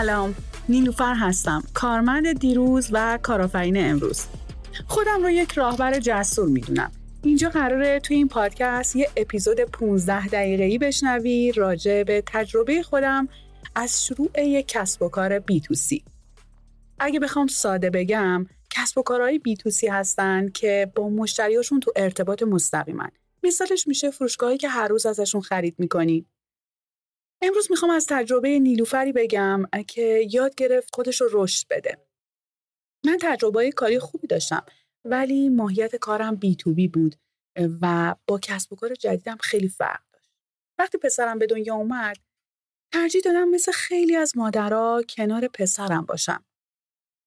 سلام نیلوفر هستم کارمند دیروز و کارآفرین امروز خودم رو یک راهبر جسور می‌دونم اینجا قراره توی این پادکست یه اپیزود 15 دقیقه‌ای بشنوی راجع به تجربه خودم از شروع یک کسب و کار بی تو سی. اگه بخوام ساده بگم کسب و کارهای بی تو سی هستن که با مشتریاشون تو ارتباط مستقیمن. مثالش میشه فروشگاهی که هر روز ازشون خرید می‌کنی. امروز می‌خوام از تجربه نیلوفری بگم که یاد گرفت خودش رو رشد بده. من تجربه کاری خوبی داشتم ولی ماهیت کارم بی تو بی بود و با کسب و کار جدیدم خیلی فرق داشت. وقتی پسرم به دنیا اومد ترجیح دادم مثل خیلی از مادرها کنار پسرم باشم.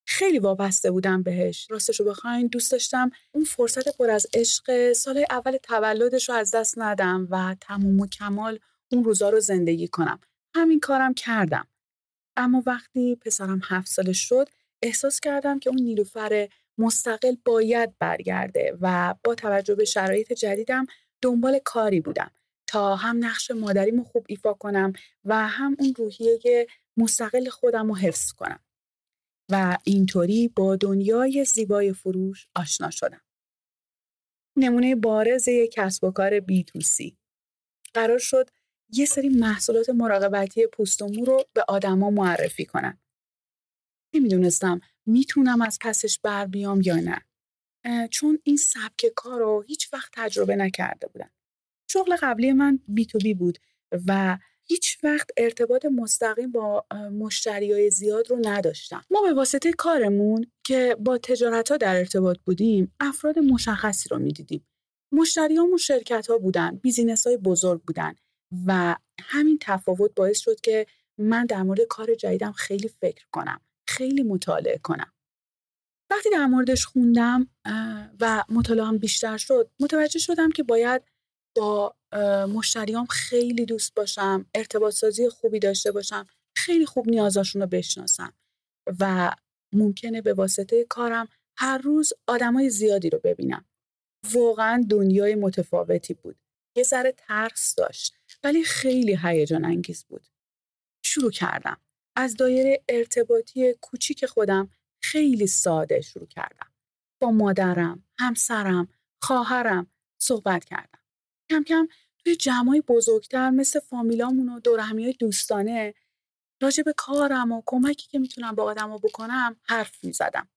خیلی وابسته بودم بهش. راستش رو بخواین دوست داشتم اون فرصت پر از عشق سال اول تولدش رو از دست ندم و تموم و کمال اون روزا رو زندگی کنم. همین کارم کردم. اما وقتی پسرم هفت سالش شد احساس کردم که اون نیلوفر مستقل باید برگرده و با توجه به شرایط جدیدم دنبال کاری بودم تا هم نقش مادریمو خوب ایفا کنم و هم اون روحیه مستقل خودم رو حفظ کنم و اینطوری با دنیای زیبای فروش آشنا شدم. نمونه بارز کسب و کار بی. قرار شد یه سری محصولات مراقبتی پوست و مو رو به آدما معرفی کنم. نمی‌دونستم می‌تونم از پسش بر بیام یا نه. چون این سبک کار رو هیچ وقت تجربه نکرده بودم. شغل قبلی من بی تو بی بود و هیچ وقت ارتباط مستقیم با مشتری های زیاد رو نداشتم. ما به واسطه کارمون که با تجارت ها در ارتباط بودیم افراد مشخصی رو می‌دیدیم. مشتریامون شرکت ها بودن، بیزینس های بزرگ بودن و همین تفاوت باعث شد که من در مورد کار جدیدم خیلی فکر کنم. خیلی مطالعه کنم. وقتی در موردش خوندم و مطالعه بیشتر شد متوجه شدم که باید با مشتریام خیلی دوست باشم ارتباط سازی خوبی داشته باشم خیلی خوب نیازاشون رو بشناسم و ممکنه به واسطه کارم هر روز آدمای زیادی رو ببینم واقعا دنیای متفاوتی بود یه ذره ترس داشت ولی خیلی هیجان انگیز بود شروع کردم از دایره ارتباطی کوچیک خودم خیلی ساده شروع کردم. با مادرم، همسرم، خواهرم صحبت کردم. کم کم توی جمعای بزرگتر مثل فامیلامون و دورهمی دوستانه راجع به کارم و کمکی که می‌تونم با آدم بکنم حرف می‌زدم.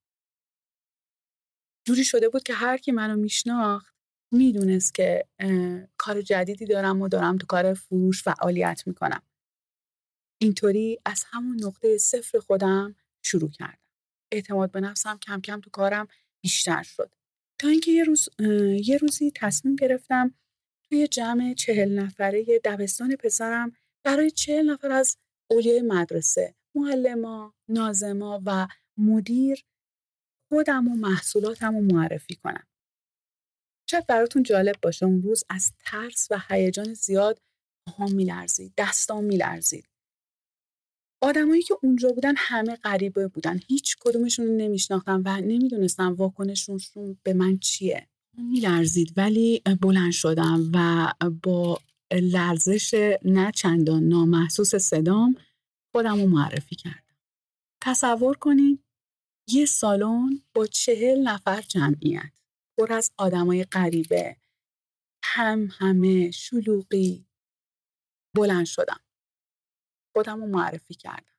جوری شده بود که هر کی منو میشناخت می‌دونست که کار جدیدی دارم و دارم تو کار فروش فعالیت می‌کنم. اینطوری از همون نقطه صفر خودم شروع کردم. اعتماد به نفسم کم کم تو کارم بیشتر شد. تا اینکه یه روز یه روزی تصمیم گرفتم توی جمع چهل نفره دبستان پسرم برای چهل نفر از اولیای مدرسه معلما، نازما و مدیر خودم و محصولاتم رو معرفی کنم. شاید براتون جالب باشه. اون روز از ترس و هیجان زیاد پاهام میلرزید دستام میلرزید. آدمایی که اونجا بودن همه غریبه بودن. هیچ کدومشون رو نمیشناختم و نمی‌دونستم واکنششون به من چیه. میلرزید ولی بلند شدم و با لرزش نه چندان نامحسوس صدام خودم رو معرفی کردم. تصور کنید یه سالن با چهل نفر جمعیت. پر از آدمای غریبه هم همه شلوغی بلند شدم خودم رو معرفی کردم.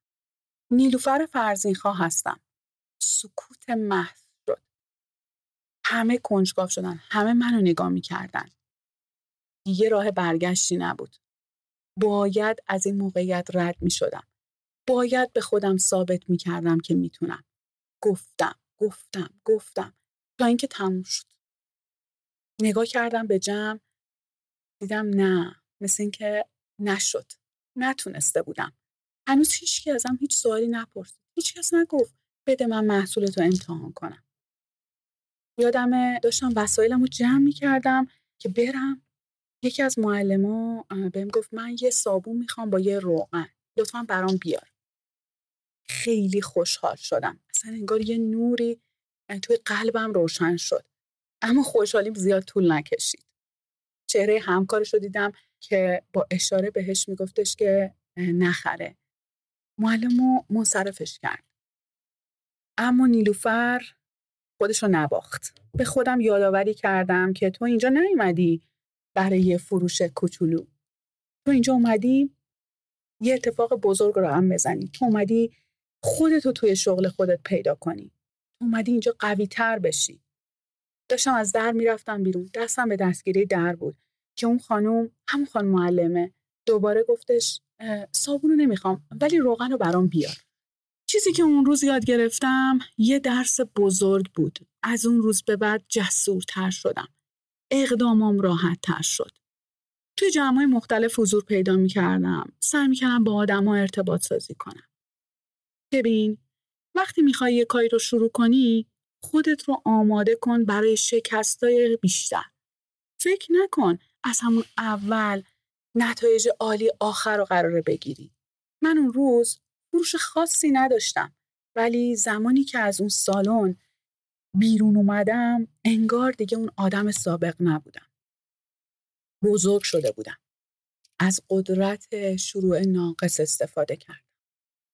نیلوفر فرزینخواه هستم. سکوت محض شد. همه کنجکاو شدن. همه منو نگاه می‌کردن. دیگه راه برگشتی نبود. باید از این موقعیت رد می شدم. باید به خودم ثابت می کردم که می‌تونم. گفتم، گفتم، گفتم. تا اینکه تموم شد. نگاه کردم به جمع. دیدم نه. مثل اینکه نشد. نتونسته بودم. هنوز هیچکی ازم هیچ سوالی نپرسید. هیچکس نگفت بده من محصولتو امتحان کنم. یادم داشتم وسایلم رو جمع می کردم که برم یکی از معلما بهم گفت من یه صابون می‌خوام با یه روغن لطفا برام بیار خیلی خوشحال شدم اصلا انگار یه نوری توی قلبم روشن شد. اما خوشحالیم زیاد طول نکشید. چهره همکارش رو دیدم که با اشاره بهش میگفتش که نخره. معلم رو منصرفش کرد. اما نیلوفر خودش رو نباخت. به خودم یادآوری کردم که تو اینجا نیومدی برای یه فروش کوچولو. تو اینجا اومدی یه اتفاق بزرگ رو هم بزنی. تو اومدی خودتو توی شغل خودت پیدا کنی. اومدی اینجا قوی تر بشی. داشتم از در می‌رفتم بیرون دستم به دستگیری در بود که اون خانم همون خانم معلمه دوباره گفتش صابون رو نمی‌خوام ولی روغن رو برام بیار. چیزی که اون روز یاد گرفتم یه درس بزرگ بود. از اون روز به بعد جسورتر شدم. اقدامام راحت تر شد. توی جمعای مختلف حضور پیدا می کردم. سعی می کردم با آدم ارتباط سازی کنم. ببین وقتی می‌خوای یه کاری رو شروع کنی خودت رو آماده کن برای شکستای بیشتر. فکر نکن از همون اول نتایج عالی آخر رو قراره بگیری. من اون روز فروش خاصی نداشتم ولی زمانی که از اون سالن بیرون اومدم انگار دیگه اون آدم سابق نبودم. بزرگ شده بودم. از قدرت شروع ناقص استفاده کردم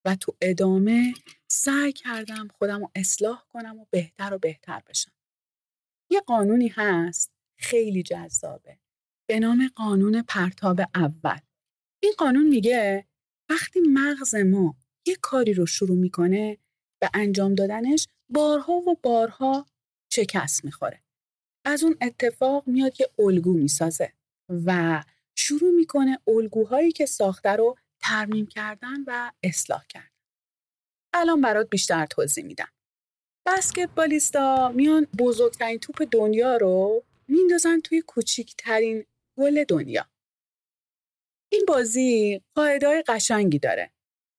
و تو ادامه سعی کردم خودم رو اصلاح کنم و بهتر و بهتر بشم. یه قانونی هست خیلی جذابه به نام قانون پرتاب اول. این قانون میگه وقتی مغز ما یه کاری رو شروع می‌کنه به انجام دادنش بارها و بارها شکست می‌خوره. از اون اتفاق میاد یه الگو می‌سازه و شروع می‌کنه الگوهایی که ساخته رو ترمیم کردن و اصلاح کردن. الان برات بیشتر توضیح میدم. بسکتبالیستا میان بزرگترین توپ دنیا رو میندازن توی کوچیکترین گل دنیا. این بازی قاعده قشنگی داره.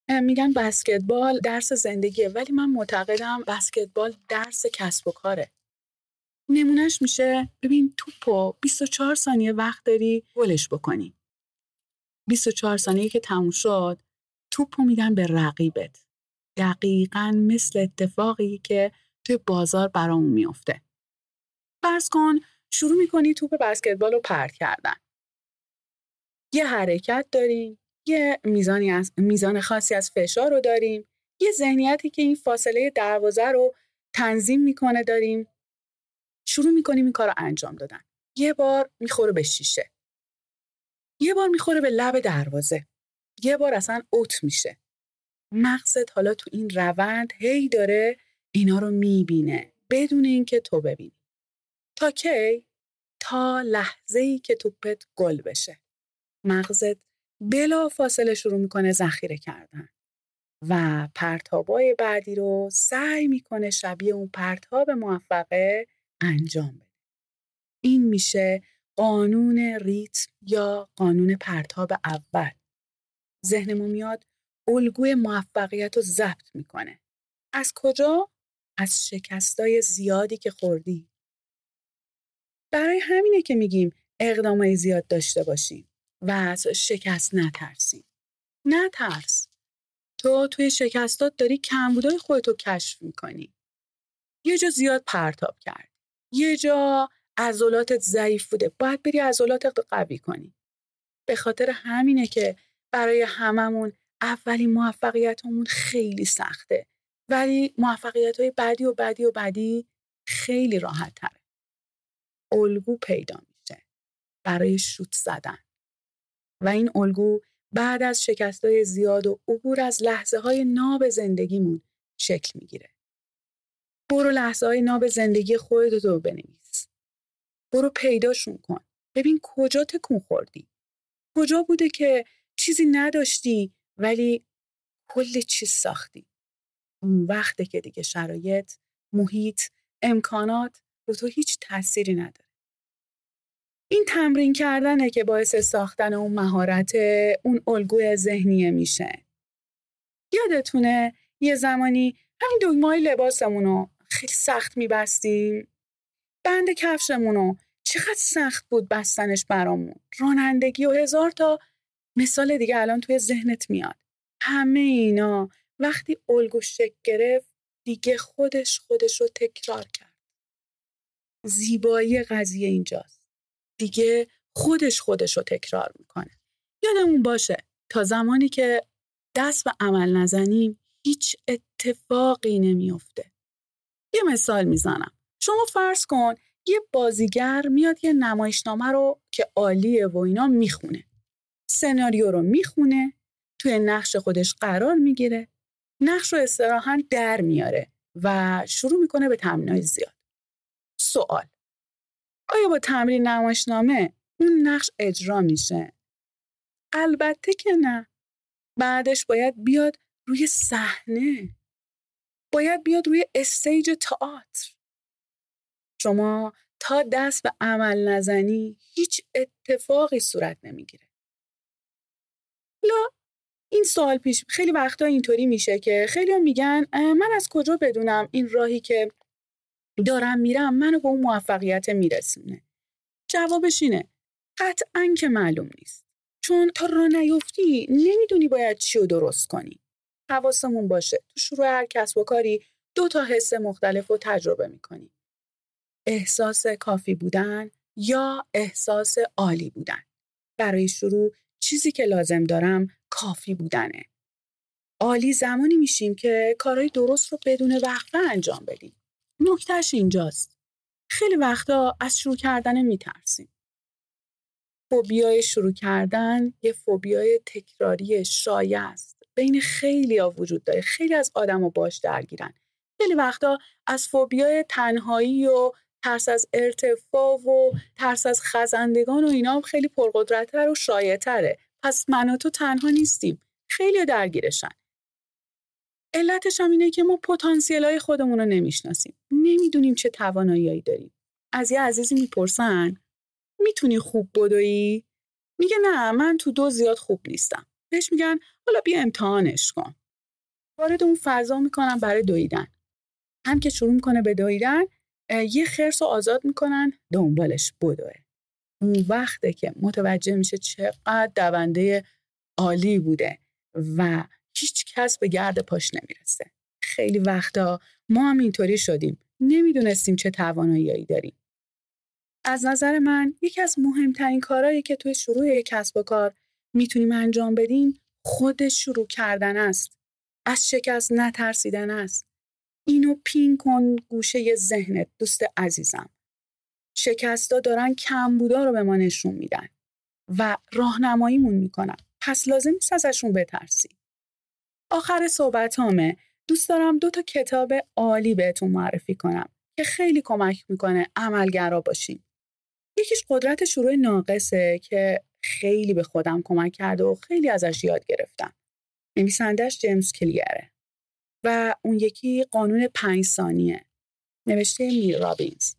میگن بسکتبال درس زندگیه ولی من معتقدم بسکتبال درس کسب و کاره. نمونهش میشه ببین توپو 24 ثانیه وقت داری گلش بکنی 24 ثانیه که تموم شد توپو میدن به رقیبت. دقیقا مثل اتفاقی که توی بازار برامون میفته فرض کن شروع می‌کنی توپ بسکتبال رو پرت کردن. یه حرکت داریم یه میزانی از میزان خاصی از فشار رو داریم یه ذهنیتی که این فاصله دروازه رو تنظیم می‌کنه داریم. شروع می‌کنیم این کار رو انجام دادن. یه بار می‌خوره به شیشه. یه بار می‌خوره به لب دروازه. یه بار اصلا اوت میشه. مغزت حالا تو این روند هی داره اینا رو می‌بینه بدون اینکه تو ببینی. تا کی؟ تا لحظه ای که توپت گل بشه. مغزت بلا فاصله شروع می‌کنه ذخیره کردن و پرتابای بعدی رو سعی می‌کنه شبیه اون پرتاب موفقه انجام بده. این میشه قانون ریتم یا قانون پرتاب اول. ذهنمون میاد الگوی موفقیت رو ضبط می‌کنه. از کجا؟ از شکستای زیادی که خوردی. برای همینه که میگیم اقدامای زیاد داشته باشیم و از شکست نترسیم. نترس. تو توی شکستات داری کمبودای خودتو کشف می‌کنی. یه جا زیاد پرتاب کرد. یه جا عضلاتت ضعیف بوده باید بری عضلاتت قوی کنی. به خاطر همینه که برای هممون اولین موفقیتمون خیلی سخته ولی موفقیت های بعدی و بعدی و بعدی خیلی راحت تره الگو پیدا میشه برای شوت زدن. و این الگو بعد از شکست های زیاد و عبور از لحظه های ناب زندگیمون شکل می‌گیره. برو لحظه های ناب زندگی خودت رو بنویس. برو پیداشون کن. ببین کجا تکون خوردی. کجا بوده که چیزی نداشتی ولی کل چیز ساختی. اون وقته که دیگه شرایط، محیط، امکانات رو تو هیچ تأثیری نداره. این تمرین کردنه که باعث ساختن اون مهارت اون الگوی ذهنیه میشه. یادتونه یه زمانی همین دگمای لباسمونو خیلی سخت میبستیم بند کفشمونو چقدر سخت بود بستنش برامون. رانندگی و هزار تا مثال دیگه الان توی ذهنت میاد. همه اینا وقتی الگو شک گرفت دیگه خودش خودش رو تکرار کرد. زیبایی قضیه اینجاست. دیگه خودش خودش رو تکرار می‌کنه. یادمون باشه تا زمانی که دست به عمل نزنیم هیچ اتفاقی نمیافته. یه مثال می‌زنم. شما فرض کن یه بازیگر میاد یه نمایشنامه رو که عالیه و اینا می‌خونه. سناریو رو می‌خونه، توی نقش خودش قرار می‌گیره، نقش رو استراحا در میاره و شروع می‌کنه به تمرینای زیاد. سوال آیا با تمرین نمایشنامه اون نقش اجرا میشه؟ البته که نه. بعدش باید بیاد روی صحنه. باید بیاد روی استیج تئاتر. شما تا دست به عمل نزنی هیچ اتفاقی صورت نمی‌گیره. لا این سوال پیش خیلی وقتا اینطوری میشه که خیلی میگن من از کجا بدونم این راهی که دارم میرم منو به اون موفقیت میرسونه؟ جوابش اینه قطعا که معلوم نیست. چون تا را نیفتی نمی‌دونی باید چی رو درست کنی. حواسمون باشه. تو شروع هر کسب و کاری دو تا حس مختلف رو تجربه می‌کنی. احساس کافی بودن یا احساس عالی بودن برای شروع چیزی که لازم دارم کافی بودنه عالی زمانی میشیم که کارهای درست رو بدون وقفه انجام بدیم نکتهش اینجاست. خیلی وقتا از شروع کردن میترسیم. فوبیای شروع کردن یه فوبیای تکراری شایع است. بین خیلی ها وجود داره. خیلی از آدم ها باش درگیرن. خیلی وقتا از فوبیای تنهایی و ترس از ارتفاع و ترس از خزندگان و اینا هم خیلی پرقدرتتر و شایعتره. پس من تو تنها نیستیم. خیلی درگیرشن. علتش هم اینه که ما پتانسیل های خودمون رو نمی‌شناسیم. نمی‌دونیم چه توانایی داریم. از یه عزیزی می‌پرسن می‌تونی خوب بدویی؟ میگه نه من تو دو زیاد خوب نیستم. بهش میگن حالا بیا امتحانش کن. وارد اون فضا می‌کنن برای دویدن. هم که شروع می‌کنه به دویدن یه خرس رو آزاد می‌کنن دنبالش بدوه. اون وقته که متوجه میشه چقدر دونده عالی بوده و هیچ کس به گرد پاش نمی‌رسه. خیلی وقتا ما هم اینطوری شدیم. نمی‌دونستیم چه توانایی داریم. از نظر من یکی از مهمترین کارهایی که توی شروع یک کسب و کار می‌تونیم انجام بدیم خود شروع کردن است. از شکست نترسیدن است. اینو پین کن گوشه ذهنت دوست عزیزم. شکستا دارن کمبودا رو به ما نشون میدن و راهنماییمون می‌کنن. پس لازم نیست ازشون بترسی. آخر صحبت دوست دارم دو تا کتاب عالی بهتون معرفی کنم که خیلی کمک می‌کنه عملگرا باشین. یکیش قدرت شروع ناقصه که خیلی به خودم کمک کرده و خیلی ازش یاد گرفتم. نویسندش جیمز کلیره. و اون یکی قانون پنج ثانیه. نوشته میر رابینز.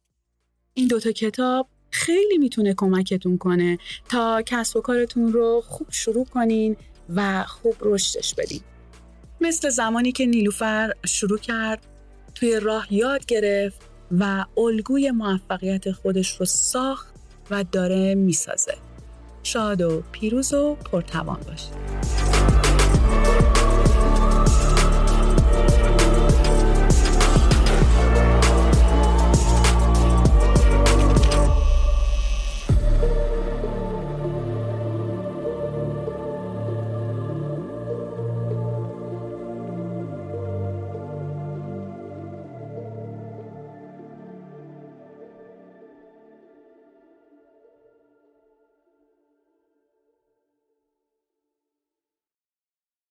این دوتا کتاب خیلی می‌تونه کمکتون کنه تا کسب و کارتون رو خوب شروع کنین و خوب رشدش بدین. مثل زمانی که نیلوفر شروع کرد توی راه یاد گرفت و الگوی موفقیت خودش رو ساخت و داره می‌سازه شاد و پیروز و پرتوان باشید